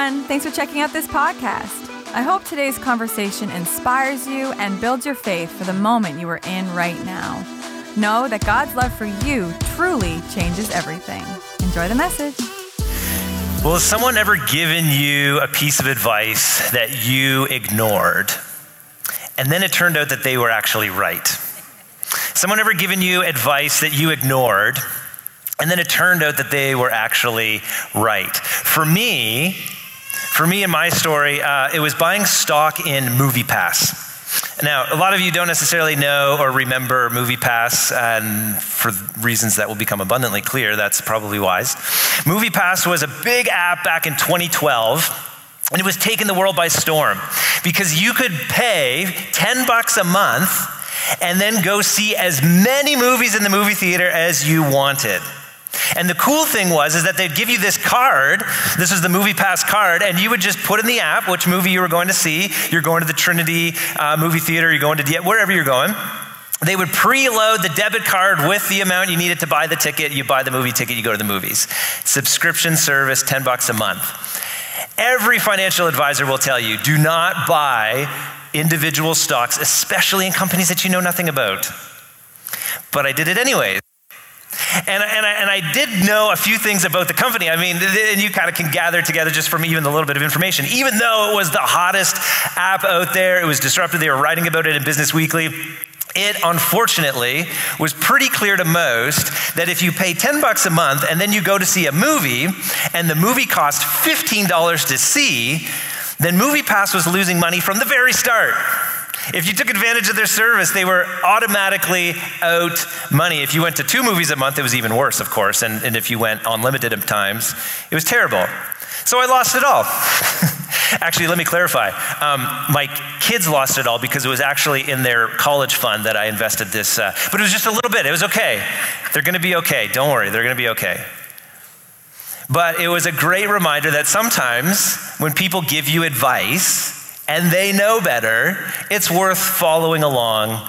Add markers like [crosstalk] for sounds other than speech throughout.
everyone. Thanks for checking out this podcast. I hope today's conversation inspires you and builds your faith for the moment you are in right now. Know that God's love for you truly changes everything. Enjoy the message. Well, has someone ever given you a piece of advice that you ignored? And then it turned out that they were actually right. Someone ever given you advice that you ignored? And then it turned out that they were actually right. For me, for me in my story, uh, it was buying stock in MoviePass. Now, a lot of you don't necessarily know or remember MoviePass, and for reasons that will become abundantly clear, that's probably wise. MoviePass was a big app back in 2012. And it was taking the world by storm because you could pay 10 bucks a month and then go see as many movies in the movie theater as you wanted. And the cool thing was is that they'd give you this card. This was the MoviePass card, and you would just put in the app which movie you were going to see. You're going to the Trinity uh, movie theater. You're going to wherever you're going. They would preload the debit card with the amount you needed to buy the ticket. You buy the movie ticket, you go to the movies. Subscription service, 10 bucks a month. Every financial advisor will tell you do not buy individual stocks, especially in companies that you know nothing about. But I did it anyways. And, and, I, and I did know a few things about the company. I mean, and you kind of can gather together just from even a little bit of information. Even though it was the hottest app out there, it was disruptive, they were writing about it in Business Weekly. It unfortunately was pretty clear to most that if you pay 10 bucks a month and then you go to see a movie and the movie costs $15 to see, then MoviePass was losing money from the very start. If you took advantage of their service, they were automatically out money. If you went to two movies a month, it was even worse, of course. And, and if you went unlimited times, it was terrible. So I lost it all. [laughs] actually, let me clarify. Um, my kids lost it all because it was actually in their college fund that I invested this. Uh, but it was just a little bit. It was okay. They're going to be okay. Don't worry. They're going to be okay. But it was a great reminder that sometimes when people give you advice, and they know better, it's worth following along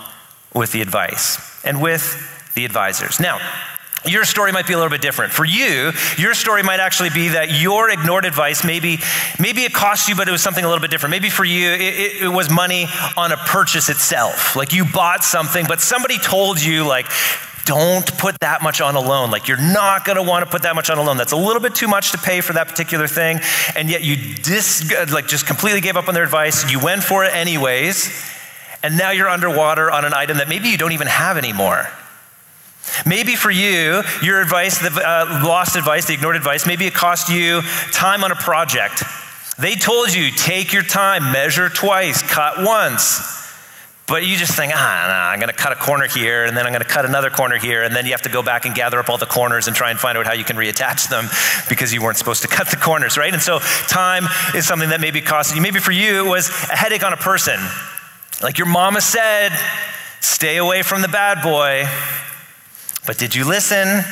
with the advice and with the advisors. Now, your story might be a little bit different. For you, your story might actually be that your ignored advice, maybe, maybe it cost you, but it was something a little bit different. Maybe for you, it, it, was money on a purchase itself. Like you bought something, but somebody told you, like, don't put that much on a loan. Like you're not going to want to put that much on a loan. That's a little bit too much to pay for that particular thing. And yet you dis, like just completely gave up on their advice. You went for it anyways. And now you're underwater on an item that maybe you don't even have anymore. Maybe for you, your advice, the uh, lost advice, the ignored advice, maybe it cost you time on a project. They told you, take your time, measure twice, cut once. But you just think, ah, I'm going to cut a corner here, and then I'm going to cut another corner here, and then you have to go back and gather up all the corners and try and find out how you can reattach them because you weren't supposed to cut the corners, right? And so time is something that maybe cost you. Maybe for you, it was a headache on a person. Like your mama said, stay away from the bad boy. But did you listen?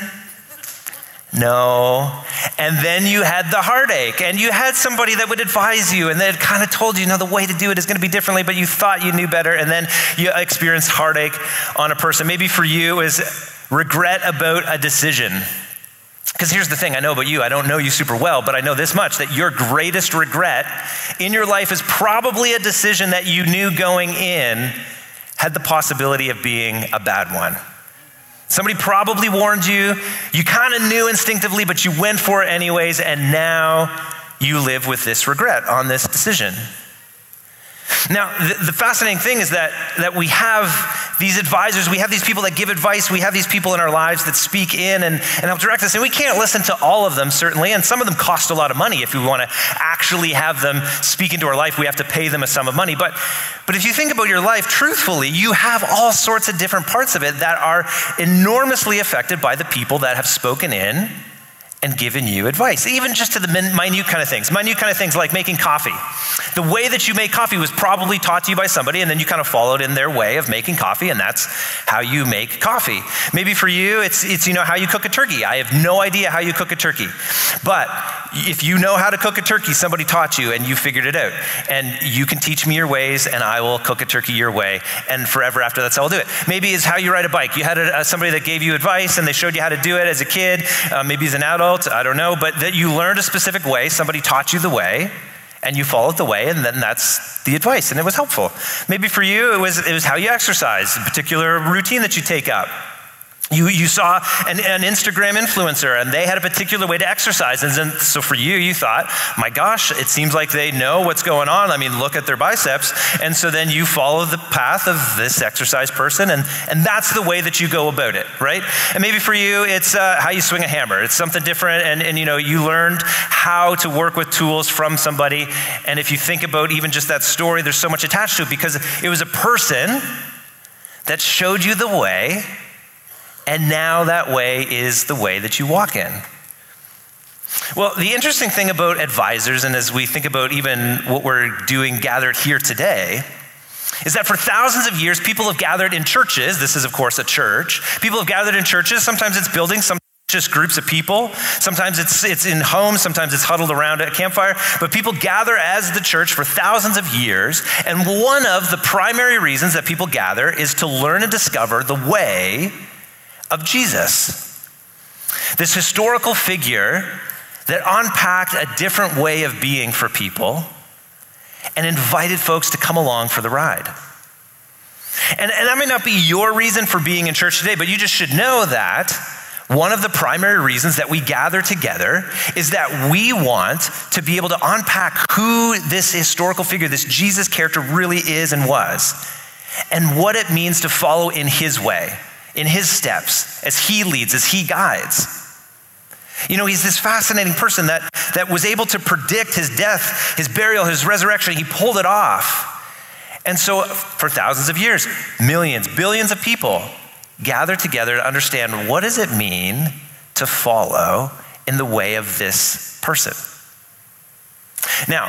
No. And then you had the heartache, and you had somebody that would advise you, and they had kind of told you, no, the way to do it is going to be differently, but you thought you knew better, and then you experienced heartache on a person. Maybe for you is regret about a decision. Because here's the thing I know about you, I don't know you super well, but I know this much that your greatest regret in your life is probably a decision that you knew going in had the possibility of being a bad one. Somebody probably warned you. You kind of knew instinctively, but you went for it anyways, and now you live with this regret on this decision. Now, the, the, fascinating thing is that, that we have these advisors, we have these people that give advice, we have these people in our lives that speak in and, and help direct us. And we can't listen to all of them, certainly. And some of them cost a lot of money. If we want to actually have them speak into our life, we have to pay them a sum of money. But, but if you think about your life truthfully, you have all sorts of different parts of it that are enormously affected by the people that have spoken in and given you advice, even just to the minute kind of things. Minute kind of things like making coffee. The way that you make coffee was probably taught to you by somebody, and then you kind of followed in their way of making coffee, and that's how you make coffee. Maybe for you, it's, it's you know how you cook a turkey. I have no idea how you cook a turkey, but if you know how to cook a turkey, somebody taught you, and you figured it out, and you can teach me your ways, and I will cook a turkey your way, and forever after that's how I'll do it. Maybe it's how you ride a bike. You had a, somebody that gave you advice, and they showed you how to do it as a kid. Uh, maybe as an adult I don't know, but that you learned a specific way, somebody taught you the way, and you followed the way, and then that's the advice, and it was helpful. Maybe for you, it was, it was how you exercise, a particular routine that you take up. You, you saw an, an, Instagram influencer and they had a particular way to exercise. And then, so for you, you thought, my gosh, it seems like they know what's going on. I mean, look at their biceps. And so then you follow the path of this exercise person, and, and that's the way that you go about it, right? And maybe for you, it's uh, how you swing a hammer. It's something different. And, and, you know, you learned how to work with tools from somebody. And if you think about even just that story, there's so much attached to it because it was a person that showed you the way and now that way is the way that you walk in. Well, the interesting thing about advisors, and as we think about even what we're doing gathered here today, is that for thousands of years, people have gathered in churches. This is, of course, a church. People have gathered in churches. Sometimes it's buildings, sometimes just groups of people. Sometimes it's, it's in homes, sometimes it's huddled around a campfire. But people gather as the church for thousands of years. And one of the primary reasons that people gather is to learn and discover the way of Jesus. This historical figure that unpacked a different way of being for people and invited folks to come along for the ride. And, and that may not be your reason for being in church today, but you just should know that one of the primary reasons that we gather together is that we want to be able to unpack who this historical figure, this Jesus character, really is and was, and what it means to follow in his way in his steps as he leads, as he guides. You know, he's this fascinating person that, that was able to predict his death, his burial, his resurrection. He pulled it off. And so, for thousands of years, millions, billions of people gathered together to understand what does it mean to follow in the way of this person. Now,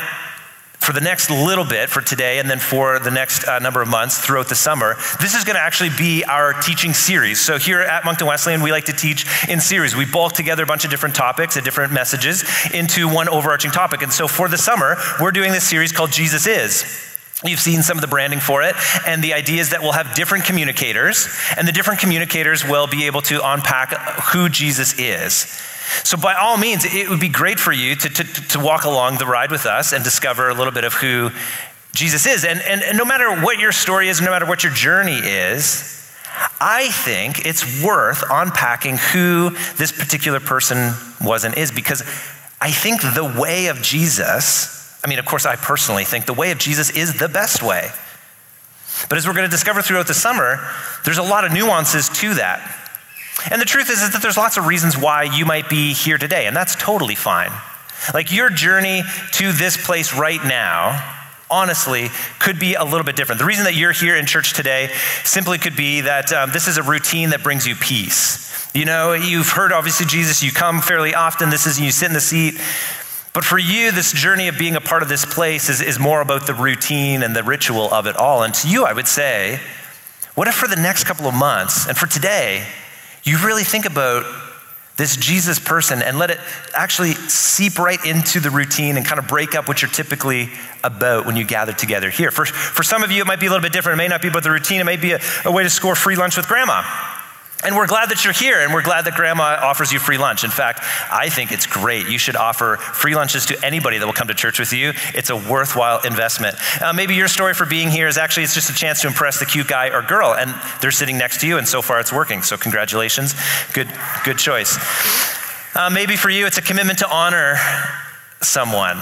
for the next little bit, for today, and then for the next uh, number of months throughout the summer, this is going to actually be our teaching series. So, here at Moncton Wesleyan, we like to teach in series. We bulk together a bunch of different topics and different messages into one overarching topic. And so, for the summer, we're doing this series called Jesus Is. You've seen some of the branding for it, and the idea is that we'll have different communicators, and the different communicators will be able to unpack who Jesus is. So, by all means, it would be great for you to, to, to walk along the ride with us and discover a little bit of who Jesus is. And, and, and no matter what your story is, no matter what your journey is, I think it's worth unpacking who this particular person was and is because I think the way of Jesus, I mean, of course, I personally think the way of Jesus is the best way. But as we're going to discover throughout the summer, there's a lot of nuances to that. And the truth is, is that there's lots of reasons why you might be here today, and that's totally fine. Like your journey to this place right now, honestly, could be a little bit different. The reason that you're here in church today simply could be that um, this is a routine that brings you peace. You know, you've heard obviously Jesus, you come fairly often, this is you sit in the seat. But for you, this journey of being a part of this place is, is more about the routine and the ritual of it all. And to you, I would say, what if for the next couple of months and for today, you really think about this Jesus person and let it actually seep right into the routine and kind of break up what you're typically about when you gather together here. For, for some of you, it might be a little bit different. It may not be about the routine, it may be a, a way to score free lunch with grandma. And we're glad that you're here, and we're glad that grandma offers you free lunch. In fact, I think it's great. You should offer free lunches to anybody that will come to church with you. It's a worthwhile investment. Uh, maybe your story for being here is actually it's just a chance to impress the cute guy or girl, and they're sitting next to you, and so far it's working. So congratulations, good, good choice. Uh, maybe for you, it's a commitment to honor someone.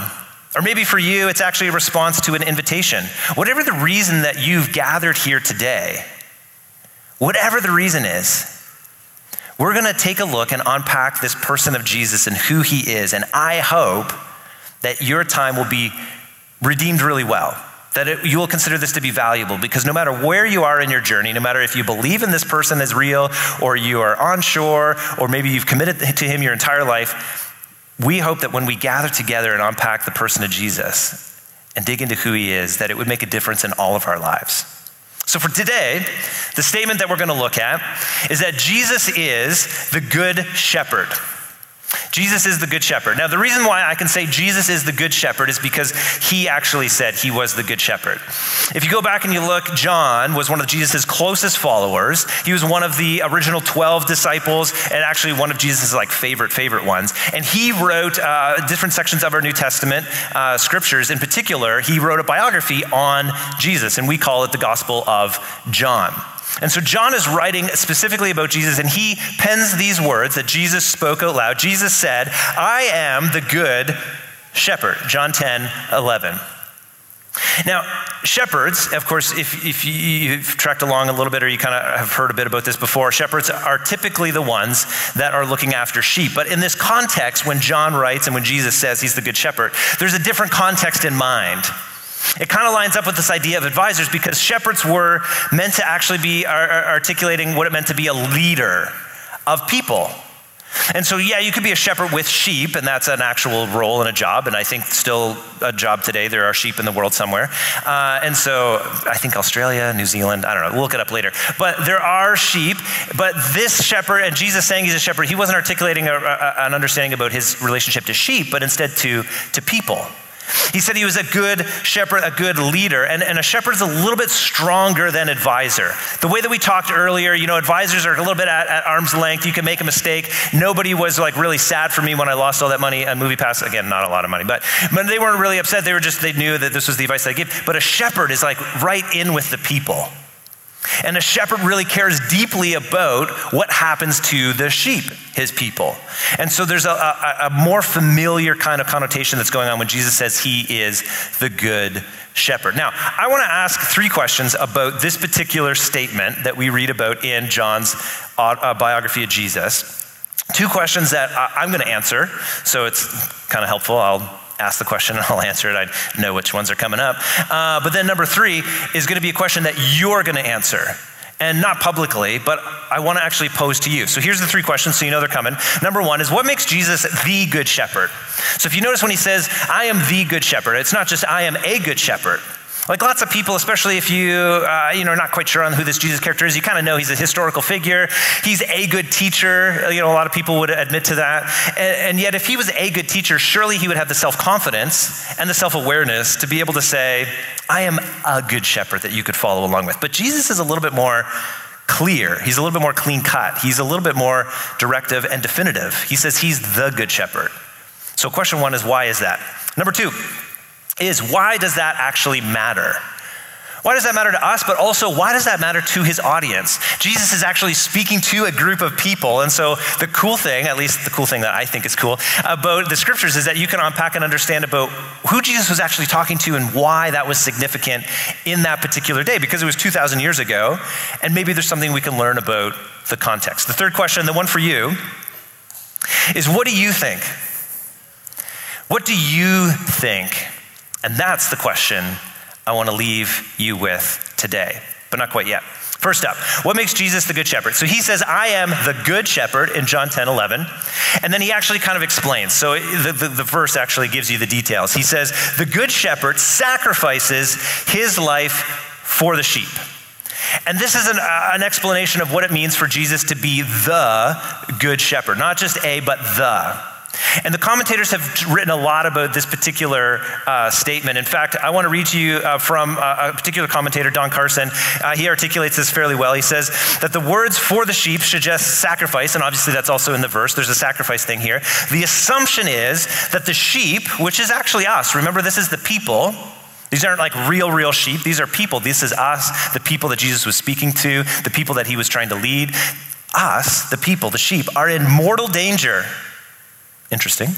Or maybe for you, it's actually a response to an invitation. Whatever the reason that you've gathered here today, Whatever the reason is, we're going to take a look and unpack this person of Jesus and who he is. And I hope that your time will be redeemed really well. That it, you will consider this to be valuable because no matter where you are in your journey, no matter if you believe in this person as real or you are onshore or maybe you've committed to him your entire life, we hope that when we gather together and unpack the person of Jesus and dig into who he is, that it would make a difference in all of our lives. So, for today, the statement that we're going to look at is that Jesus is the good shepherd. Jesus is the good shepherd. Now, the reason why I can say Jesus is the good shepherd is because he actually said he was the good shepherd. If you go back and you look, John was one of Jesus' closest followers. He was one of the original 12 disciples and actually one of Jesus' like favorite, favorite ones. And he wrote uh, different sections of our New Testament uh, scriptures. In particular, he wrote a biography on Jesus, and we call it the Gospel of John. And so John is writing specifically about Jesus, and he pens these words that Jesus spoke out loud. Jesus said, I am the good shepherd. John 10, 11. Now, shepherds, of course, if, if you've tracked along a little bit or you kind of have heard a bit about this before, shepherds are typically the ones that are looking after sheep. But in this context, when John writes and when Jesus says he's the good shepherd, there's a different context in mind. It kind of lines up with this idea of advisors because shepherds were meant to actually be articulating what it meant to be a leader of people. And so, yeah, you could be a shepherd with sheep, and that's an actual role and a job, and I think still a job today. There are sheep in the world somewhere. Uh, and so, I think Australia, New Zealand, I don't know, we'll look it up later. But there are sheep, but this shepherd, and Jesus saying he's a shepherd, he wasn't articulating a, a, an understanding about his relationship to sheep, but instead to, to people. He said he was a good shepherd, a good leader, and, and a shepherd is a little bit stronger than advisor. The way that we talked earlier, you know, advisors are a little bit at, at arm's length. You can make a mistake. Nobody was like really sad for me when I lost all that money at Movie Pass. Again, not a lot of money, but, but they weren't really upset. They were just, they knew that this was the advice I gave. But a shepherd is like right in with the people. And a shepherd really cares deeply about what happens to the sheep, his people. And so there's a, a, a, more familiar kind of connotation that's going on when Jesus says he is the good shepherd. Now, I want to ask three questions about this particular statement that we read about in John's uh, biography of Jesus. Two questions that I'm going to answer, so it's kind of helpful. I'll ask the question and [laughs] I'll answer it. I know which ones are coming up. Uh, but then number three is going to be a question that you're going to answer. And not publicly, but I want to actually pose to you. So here's the three questions so you know they're coming. Number one is what makes Jesus the good shepherd? So if you notice when he says, I am the good shepherd, it's not just I am a good shepherd. Like lots of people, especially if you, uh, you know, are not quite sure on who this Jesus character is, you kind of know he's a historical figure. He's a good teacher. You know, a lot of people would admit to that. And, and yet, if he was a good teacher, surely he would have the self confidence and the self awareness to be able to say, I am a good shepherd that you could follow along with. But Jesus is a little bit more clear. He's a little bit more clean cut. He's a little bit more directive and definitive. He says he's the good shepherd. So, question one is why is that? Number two, is why does that actually matter? Why does that matter to us? But also, why does that matter to his audience? Jesus is actually speaking to a group of people. And so, the cool thing, at least the cool thing that I think is cool about the scriptures, is that you can unpack and understand about who Jesus was actually talking to and why that was significant in that particular day, because it was 2,000 years ago. And maybe there's something we can learn about the context. The third question, the one for you, is what do you think? What do you think? And that's the question I want to leave you with today, but not quite yet. First up, what makes Jesus the good shepherd? So he says, I am the good shepherd in John 10 11. And then he actually kind of explains. So the, the, the, verse actually gives you the details. He says, The good shepherd sacrifices his life for the sheep. And this is an, uh, an explanation of what it means for Jesus to be the good shepherd, not just a, but the. And the commentators have written a lot about this particular uh, statement. In fact, I want to read to you uh, from uh, a particular commentator, Don Carson. Uh, he articulates this fairly well. He says that the words for the sheep suggest sacrifice, and obviously that's also in the verse. There's a sacrifice thing here. The assumption is that the sheep, which is actually us, remember this is the people, these aren't like real, real sheep. These are people. This is us, the people that Jesus was speaking to, the people that he was trying to lead. Us, the people, the sheep, are in mortal danger Interesting.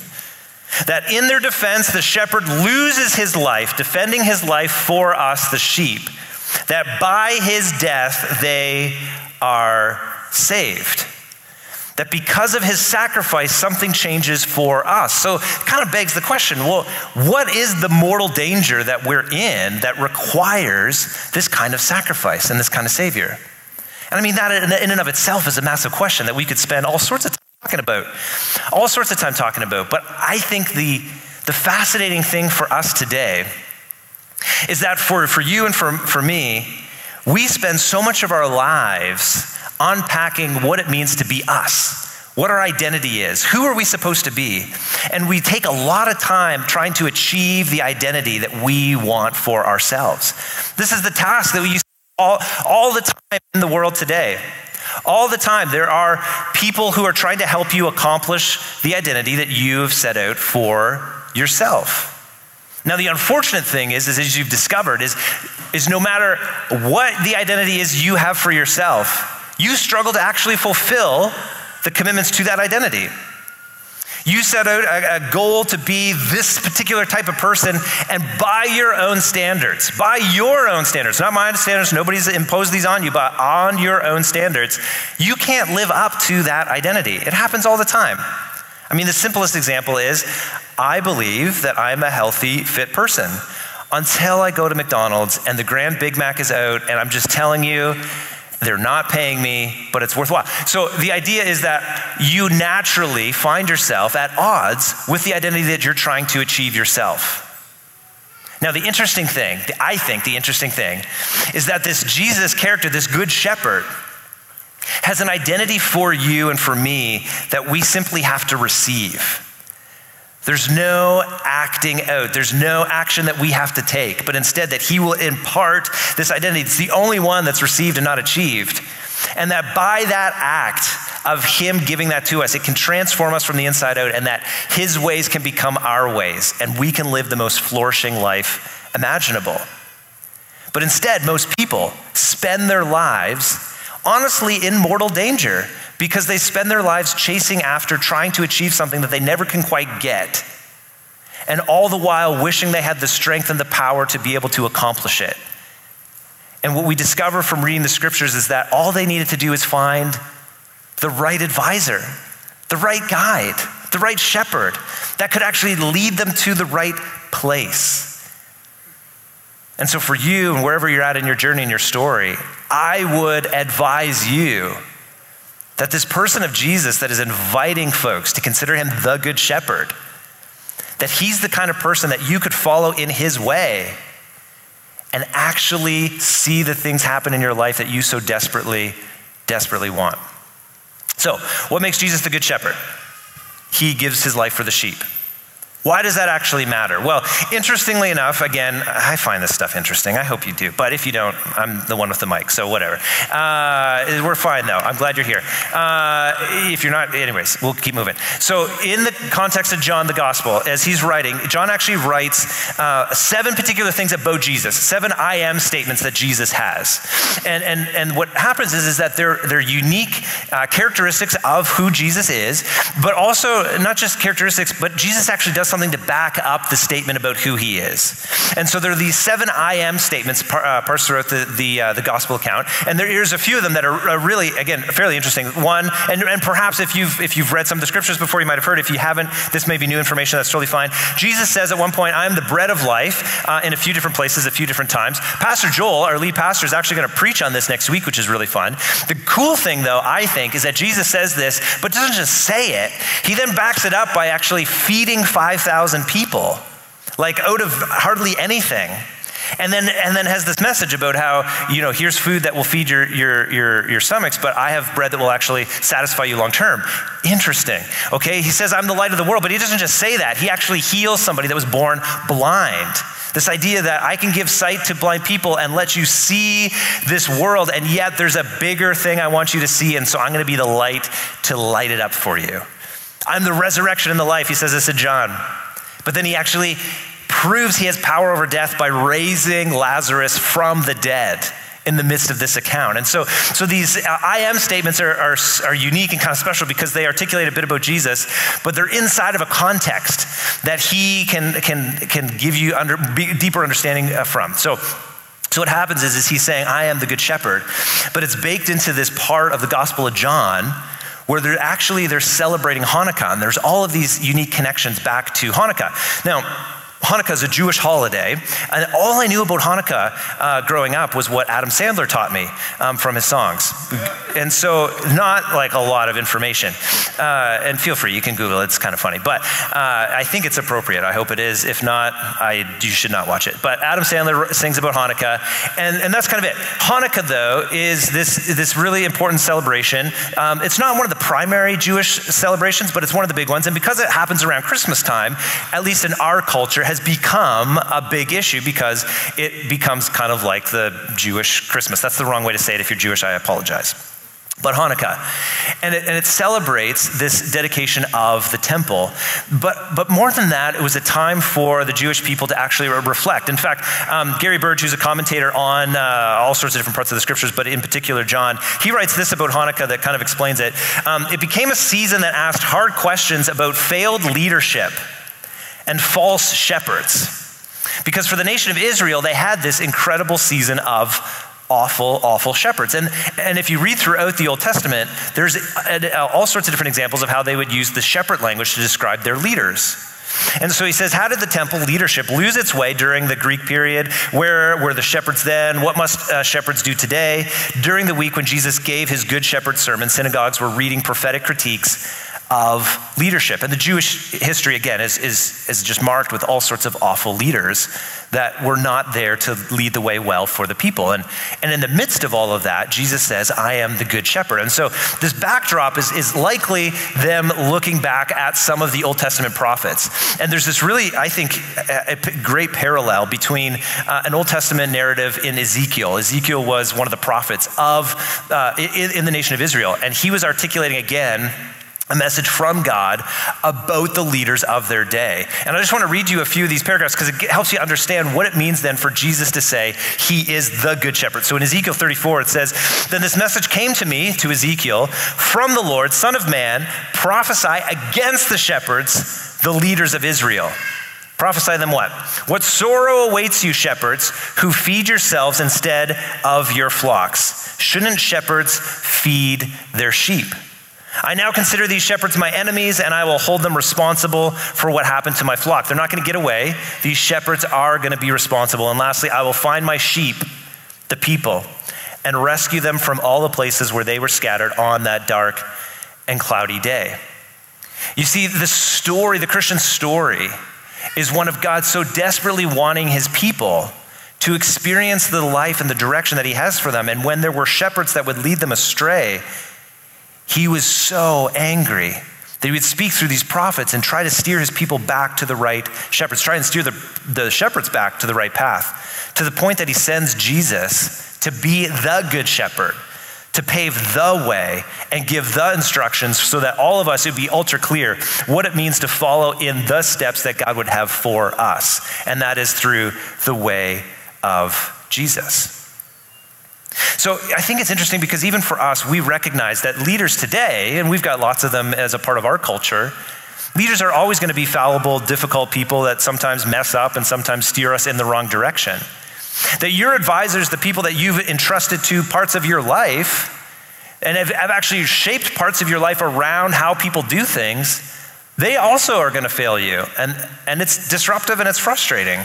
That in their defense, the shepherd loses his life, defending his life for us, the sheep. That by his death, they are saved. That because of his sacrifice, something changes for us. So it kind of begs the question well, what is the mortal danger that we're in that requires this kind of sacrifice and this kind of Savior? And I mean, that in and of itself is a massive question that we could spend all sorts of talking about, all sorts of time talking about. But I think the, the fascinating thing for us today is that for, for you and for, for me, we spend so much of our lives unpacking what it means to be us what our identity is. Who are we supposed to be? And we take a lot of time trying to achieve the identity that we want for ourselves. This is the task that we use all, all the time in the world today. All the time, there are people who are trying to help you accomplish the identity that you have set out for yourself. Now, the unfortunate thing is, is as you've discovered, is, is no matter what the identity is you have for yourself, you struggle to actually fulfill the commitments to that identity. You set out a, a, goal to be this particular type of person, and by your own standards, by your own standards, not my standards, nobody's imposed these on you, but on your own standards, you can't live up to that identity. It happens all the time. I mean, the simplest example is I believe that I'm a healthy, fit person until I go to McDonald's and the Grand Big Mac is out, and I'm just telling you, they're not paying me, but it's worthwhile. So the idea is that you naturally find yourself at odds with the identity that you're trying to achieve yourself. Now, the interesting thing, I think the interesting thing, is that this Jesus character, this good shepherd, has an identity for you and for me that we simply have to receive. There's no acting out. There's no action that we have to take, but instead that He will impart this identity. It's the only one that's received and not achieved. And that by that act of Him giving that to us, it can transform us from the inside out, and that His ways can become our ways, and we can live the most flourishing life imaginable. But instead, most people spend their lives honestly in mortal danger because they spend their lives chasing after trying to achieve something that they never can quite get, and all the while wishing they had the strength and the power to be able to accomplish it. And what we discover from reading the scriptures is that all they needed to do is find the right advisor, the right guide, the right shepherd that could actually lead them to the right place. And so, for you and wherever you're at in your journey and your story, I would advise you that this person of Jesus that is inviting folks to consider him the good shepherd, that he's the kind of person that you could follow in his way and actually see the things happen in your life that you so desperately, desperately want. So, what makes Jesus the good shepherd? He gives his life for the sheep. Why does that actually matter? Well, interestingly enough, again, I find this stuff interesting. I hope you do. But if you don't, I'm the one with the mic, so whatever. Uh, we're fine, though. I'm glad you're here. Uh, if you're not, anyways, we'll keep moving. So, in the context of John the Gospel, as he's writing, John actually writes uh, seven particular things about Jesus, seven I am statements that Jesus has. And, and, and what happens is, is that they're, they're unique uh, characteristics of who Jesus is, but also not just characteristics, but Jesus actually does something to back up the statement about who he is. And so there are these seven I am statements uh, parsed throughout the, the, uh, the gospel account. And there's a few of them that are really, again, fairly interesting. One, and, and perhaps if you've, if you've read some of the scriptures before, you might have heard. If you haven't, this may be new information, that's totally fine. Jesus says at one point, I am the bread of life uh, in a few different places, a few different times. Pastor Joel, our lead pastor, is actually going to preach on this next week, which is really fun. The cool thing, though, I think, is that Jesus says this, but doesn't just say it. He then backs it up by actually feeding 5,000 people, like out of hardly anything. And then, and then has this message about how, you know, here's food that will feed your, your, your, your stomachs, but I have bread that will actually satisfy you long term. Interesting. Okay, he says, I'm the light of the world, but he doesn't just say that. He actually heals somebody that was born blind. This idea that I can give sight to blind people and let you see this world, and yet there's a bigger thing I want you to see, and so I'm going to be the light to light it up for you. I'm the resurrection and the life. He says this to John. But then he actually proves he has power over death by raising Lazarus from the dead in the midst of this account. And so, so these uh, I am statements are, are, are, unique and kind of special because they articulate a bit about Jesus, but they're inside of a context that he can, can, can give you under, deeper understanding uh, from. So, so what happens is, is he's saying, I am the good shepherd, but it's baked into this part of the Gospel of John where they're actually they're celebrating Hanukkah, and there's all of these unique connections back to Hanukkah. Now, Hanukkah is a Jewish holiday, and all I knew about Hanukkah uh, growing up was what Adam Sandler taught me um, from his songs. And so, not like a lot of information. Uh, and feel free, you can Google it, it's kind of funny. But uh, I think it's appropriate. I hope it is. If not, I, you should not watch it. But Adam Sandler sings about Hanukkah, and, and that's kind of it. Hanukkah, though, is this, this really important celebration. Um, it's not one of the primary Jewish celebrations, but it's one of the big ones. And because it happens around Christmas time, at least in our culture, has become a big issue because it becomes kind of like the Jewish Christmas. That's the wrong way to say it. If you're Jewish, I apologize but Hanukkah. And it, and it, celebrates this dedication of the temple. But, but more than that, it was a time for the Jewish people to actually reflect. In fact, um, Gary Burge, who's a commentator on uh, all sorts of different parts of the scriptures, but in particular John, he writes this about Hanukkah that kind of explains it. Um, it became a season that asked hard questions about failed leadership and false shepherds. Because for the nation of Israel, they had this incredible season of awful, awful shepherds. And, and if you read throughout the Old Testament, there's all sorts of different examples of how they would use the shepherd language to describe their leaders. And so he says, How did the temple leadership lose its way during the Greek period? Where were the shepherds then? What must uh, shepherds do today? During the week when Jesus gave his Good Shepherd sermon, synagogues were reading prophetic critiques of leadership. And the Jewish history, again, is, is, is just marked with all sorts of awful leaders that were not there to lead the way well for the people. And, and in the midst of all of that, Jesus says, I am the good shepherd. And so this backdrop is, is likely them looking back at some of the Old Testament prophets. And there's this really, I think, a, a great parallel between uh, an Old Testament narrative in Ezekiel. Ezekiel was one of the prophets of, uh, in, in the nation of Israel. And he was articulating again a message from God about the leaders of their day. And I just want to read you a few of these paragraphs because it helps you understand what it means then for Jesus to say he is the good shepherd. So in Ezekiel 34, it says, Then this message came to me, to Ezekiel, from the Lord, Son of Man, prophesy against the shepherds, the leaders of Israel. Prophesy them what? What sorrow awaits you, shepherds, who feed yourselves instead of your flocks? Shouldn't shepherds feed their sheep? I now consider these shepherds my enemies, and I will hold them responsible for what happened to my flock. They're not going to get away. These shepherds are going to be responsible. And lastly, I will find my sheep, the people, and rescue them from all the places where they were scattered on that dark and cloudy day. You see, the story, the Christian story, is one of God so desperately wanting his people to experience the life and the direction that he has for them. And when there were shepherds that would lead them astray, he was so angry that he would speak through these prophets and try to steer his people back to the right shepherds, try and steer the, the shepherds back to the right path, to the point that he sends Jesus to be the good shepherd, to pave the way and give the instructions so that all of us would be ultra clear what it means to follow in the steps that God would have for us. And that is through the way of Jesus. So I think it's interesting because even for us, we recognize that leaders today, and we've got lots of them as a part of our culture, leaders are always going to be fallible, difficult people that sometimes mess up and sometimes steer us in the wrong direction. That your advisors, the people that you've entrusted to parts of your life, and have, have actually shaped parts of your life around how people do things, they also are going to fail you. And, and it's disruptive and it's frustrating.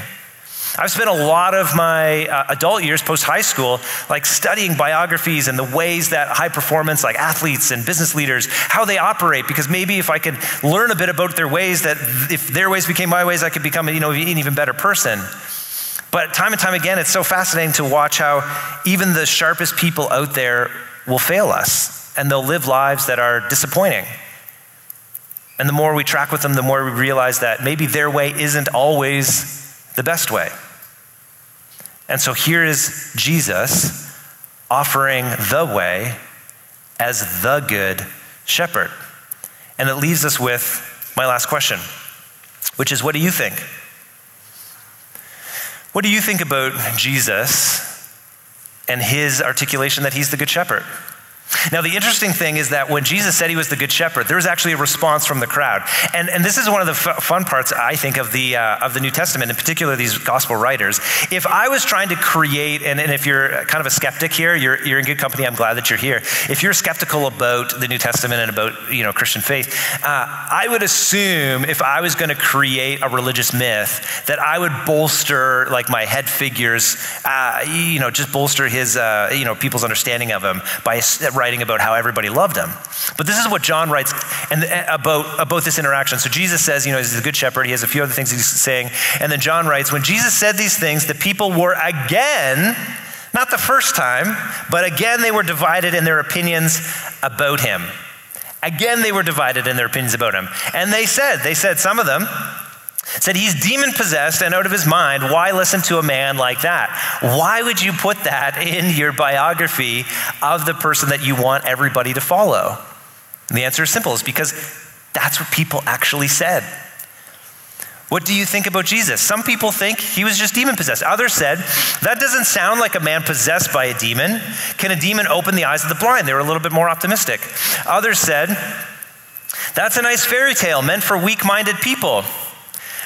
I've spent a lot of my uh, adult years post high school like studying biographies and the ways that high performance like athletes and business leaders how they operate because maybe if I could learn a bit about their ways that if their ways became my ways I could become you know an even better person. But time and time again it's so fascinating to watch how even the sharpest people out there will fail us and they'll live lives that are disappointing. And the more we track with them, the more we realize that maybe their way isn't always the best way. And so here is Jesus offering the way as the good shepherd. And it leaves us with my last question, which is what do you think? What do you think about Jesus and his articulation that he's the good shepherd? Now, the interesting thing is that when Jesus said he was the good shepherd, there was actually a response from the crowd. And, and this is one of the f- fun parts, I think, of the, uh, of the New Testament, in particular these gospel writers. If I was trying to create, and, and if you're kind of a skeptic here, you're, you're in good company, I'm glad that you're here. If you're skeptical about the New Testament and about you know, Christian faith, uh, I would assume if I was going to create a religious myth, that I would bolster like my head figures, uh, you know, just bolster his, uh, you know, people's understanding of him by writing about how everybody loved him. But this is what John writes and, uh, about, about this interaction. So Jesus says, you know, he's the good shepherd. He has a few other things he's saying. And then John writes, when Jesus said these things, the people were again, not the first time, but again they were divided in their opinions about him. Again, they were divided in their opinions about him. And they said, they said, some of them, said he's demon possessed and out of his mind. Why listen to a man like that? Why would you put that in your biography of the person that you want everybody to follow? And the answer is simple it's because that's what people actually said. What do you think about Jesus? Some people think he was just demon possessed. Others said, that doesn't sound like a man possessed by a demon. Can a demon open the eyes of the blind? They were a little bit more optimistic. Others said, that's a nice fairy tale meant for weak minded people.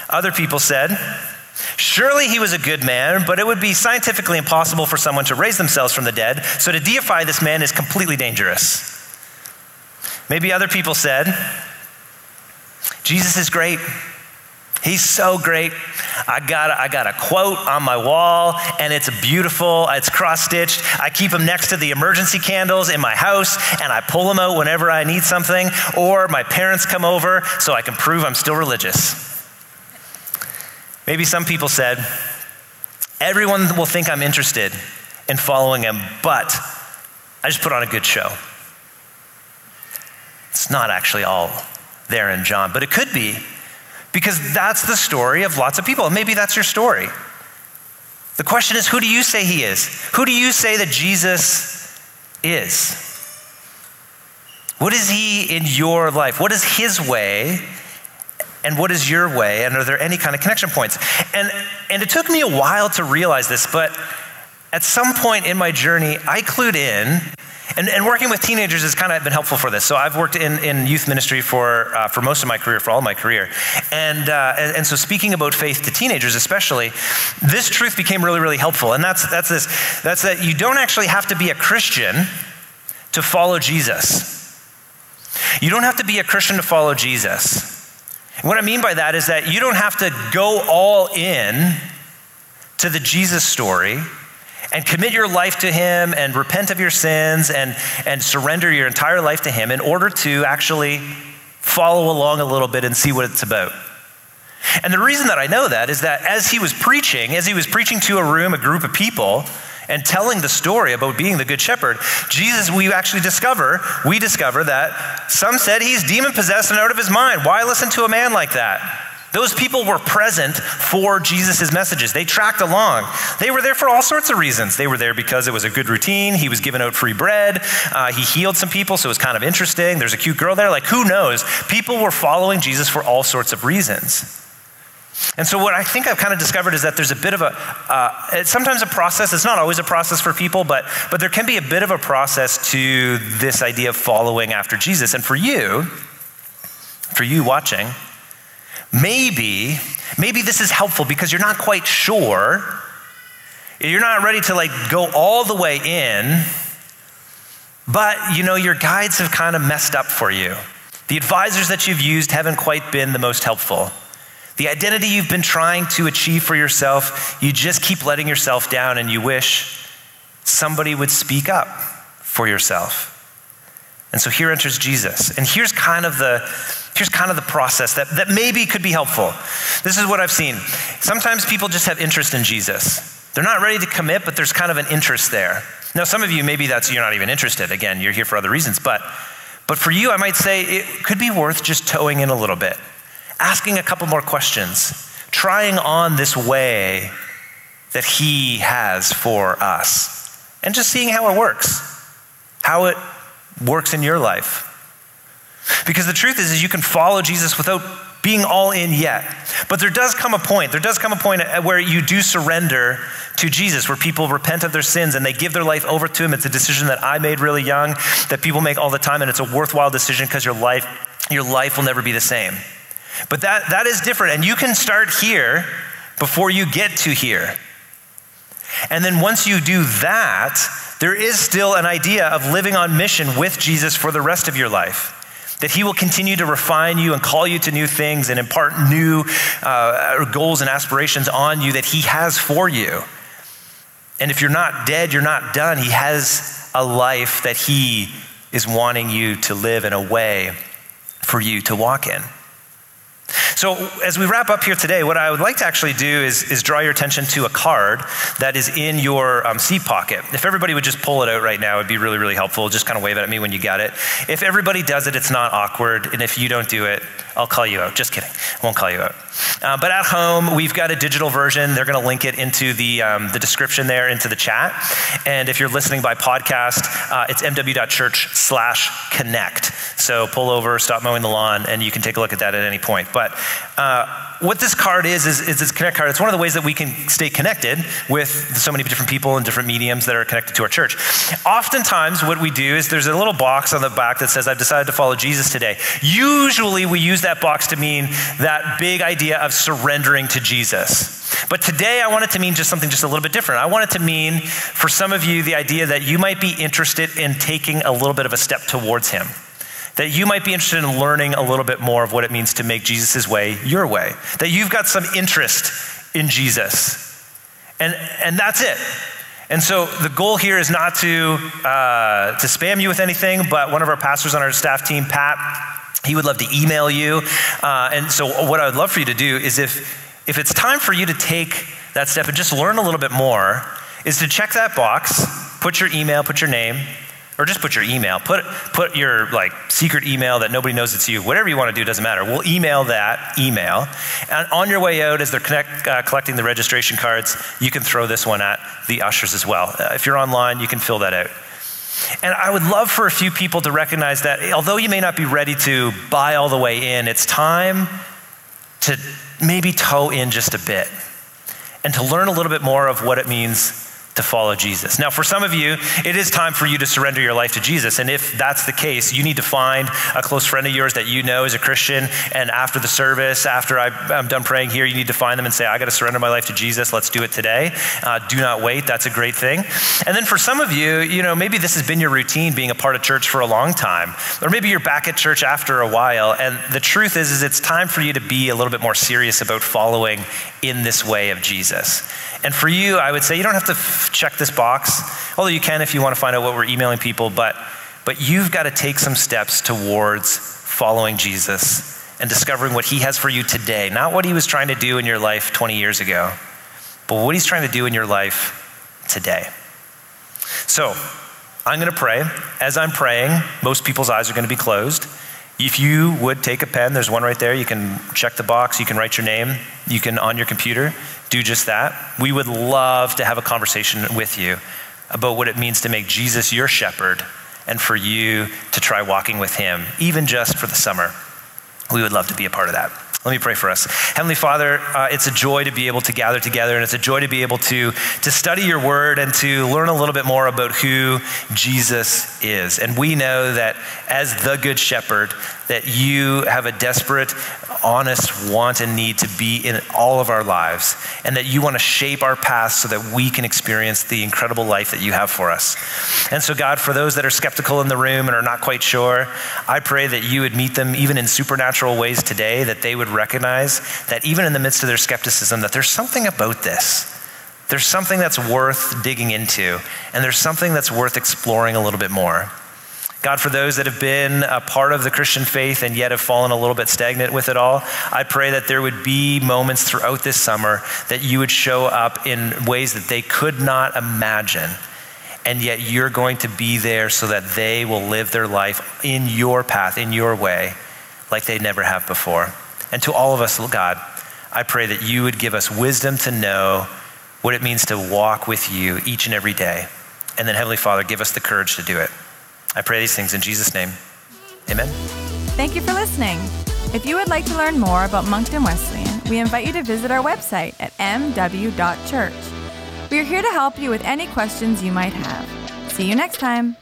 Other people said, Surely he was a good man, but it would be scientifically impossible for someone to raise themselves from the dead, so to deify this man is completely dangerous. Maybe other people said, Jesus is great. He's so great. I got, a, I got a quote on my wall, and it's beautiful. It's cross stitched. I keep them next to the emergency candles in my house, and I pull them out whenever I need something, or my parents come over so I can prove I'm still religious. Maybe some people said, everyone will think I'm interested in following him, but I just put on a good show. It's not actually all there in John, but it could be because that's the story of lots of people. Maybe that's your story. The question is who do you say he is? Who do you say that Jesus is? What is he in your life? What is his way? And what is your way? And are there any kind of connection points? And and it took me a while to realize this but at some point in my journey i clued in and, and working with teenagers has kind of been helpful for this. So i've worked in, in youth ministry for, uh, for most of my career for all my career. And, uh, and, and so speaking about faith to teenagers especially this truth became really really helpful. And that's that's this that's that you don't actually have to be a christian to follow jesus. You don't have to be a christian to follow jesus what I mean by that is that you don't have to go all in to the Jesus story and commit your life to Him and repent of your sins and, and surrender your entire life to Him in order to actually follow along a little bit and see what it's about. And the reason that I know that is that as he was preaching, as he was preaching to a room, a group of people, and telling the story about being the good shepherd, Jesus, we actually discover, we discover that some said he's demon possessed and out of his mind. Why listen to a man like that? Those people were present for Jesus' messages. They tracked along. They were there for all sorts of reasons. They were there because it was a good routine. He was giving out free bread. Uh, he healed some people, so it was kind of interesting. There's a cute girl there. Like, who knows? People were following Jesus for all sorts of reasons. And so, what I think I've kind of discovered is that there's a bit of a, uh, sometimes a process, it's not always a process for people, but, but there can be a bit of a process to this idea of following after Jesus. And for you, for you watching, maybe, maybe this is helpful because you're not quite sure. You're not ready to like go all the way in, but you know, your guides have kind of messed up for you. The advisors that you've used haven't quite been the most helpful. The identity you've been trying to achieve for yourself, you just keep letting yourself down and you wish somebody would speak up for yourself. And so here enters Jesus. And here's kind of the here's kind of the process that, that maybe could be helpful. This is what I've seen. Sometimes people just have interest in Jesus. They're not ready to commit, but there's kind of an interest there. Now, some of you, maybe that's you're not even interested. Again, you're here for other reasons. But but for you, I might say it could be worth just toeing in a little bit asking a couple more questions, trying on this way that He has for us, and just seeing how it works, how it works in your life. Because the truth is, is you can follow Jesus without being all in yet. But there does come a point, there does come a point where you do surrender to Jesus, where people repent of their sins and they give their life over to Him. It's a decision that I made really young, that people make all the time, and it's a worthwhile decision because your life, your life will never be the same. But that, that is different, and you can start here before you get to here. And then once you do that, there is still an idea of living on mission with Jesus for the rest of your life that He will continue to refine you and call you to new things and impart new uh, goals and aspirations on you that He has for you. And if you're not dead, you're not done. He has a life that He is wanting you to live in a way for you to walk in. So, as we wrap up here today, what I would like to actually do is, is draw your attention to a card that is in your um, seat pocket. If everybody would just pull it out right now, it'd be really, really helpful. Just kind of wave it at me when you got it. If everybody does it, it's not awkward. And if you don't do it, I'll call you out. Just kidding. I won't call you out. Uh, but at home, we've got a digital version. They're going to link it into the, um, the description there, into the chat. And if you're listening by podcast, uh, it's mw.church slash connect. So pull over, stop mowing the lawn, and you can take a look at that at any point. But uh, what this card is, is, is this Connect card. It's one of the ways that we can stay connected with so many different people and different mediums that are connected to our church. Oftentimes, what we do is there's a little box on the back that says, I've decided to follow Jesus today. Usually, we use that box to mean that big idea of surrendering to Jesus. But today, I want it to mean just something just a little bit different. I want it to mean, for some of you, the idea that you might be interested in taking a little bit of a step towards Him that you might be interested in learning a little bit more of what it means to make Jesus' way your way, that you've got some interest in Jesus. And, and that's it. And so the goal here is not to, uh, to spam you with anything, but one of our pastors on our staff team, Pat, he would love to email you. Uh, and so what I would love for you to do is if, if it's time for you to take that step and just learn a little bit more, is to check that box, put your email, put your name, or just put your email. Put, put your like secret email that nobody knows it's you. Whatever you want to do doesn't matter. We'll email that email. And on your way out, as they're connect, uh, collecting the registration cards, you can throw this one at the ushers as well. Uh, if you're online, you can fill that out. And I would love for a few people to recognize that although you may not be ready to buy all the way in, it's time to maybe toe in just a bit and to learn a little bit more of what it means to follow Jesus. Now, for some of you, it is time for you to surrender your life to Jesus. And if that's the case, you need to find a close friend of yours that you know is a Christian. And after the service, after I'm done praying here, you need to find them and say, I got to surrender my life to Jesus. Let's do it today. Uh, do not wait. That's a great thing. And then for some of you, you know, maybe this has been your routine being a part of church for a long time. Or maybe you're back at church after a while. And the truth is, is it's time for you to be a little bit more serious about following in this way of Jesus. And for you, I would say you don't have to check this box, although you can if you want to find out what we're emailing people, but, but you've got to take some steps towards following Jesus and discovering what he has for you today, not what he was trying to do in your life 20 years ago, but what he's trying to do in your life today. So, I'm going to pray. As I'm praying, most people's eyes are going to be closed. If you would take a pen, there's one right there. You can check the box, you can write your name, you can on your computer do just that. We would love to have a conversation with you about what it means to make Jesus your shepherd and for you to try walking with him, even just for the summer. We would love to be a part of that. Let me pray for us. Heavenly Father, uh, it's a joy to be able to gather together, and it's a joy to be able to, to study your word and to learn a little bit more about who Jesus is. And we know that as the Good Shepherd, that you have a desperate, honest want and need to be in all of our lives, and that you want to shape our paths so that we can experience the incredible life that you have for us. And so, God, for those that are skeptical in the room and are not quite sure, I pray that you would meet them even in supernatural ways today, that they would recognize that even in the midst of their skepticism, that there's something about this. There's something that's worth digging into, and there's something that's worth exploring a little bit more. God, for those that have been a part of the Christian faith and yet have fallen a little bit stagnant with it all, I pray that there would be moments throughout this summer that you would show up in ways that they could not imagine. And yet you're going to be there so that they will live their life in your path, in your way, like they never have before. And to all of us, God, I pray that you would give us wisdom to know what it means to walk with you each and every day. And then, Heavenly Father, give us the courage to do it. I pray these things in Jesus' name. Amen. Thank you for listening. If you would like to learn more about Moncton Wesleyan, we invite you to visit our website at mw.church. We are here to help you with any questions you might have. See you next time.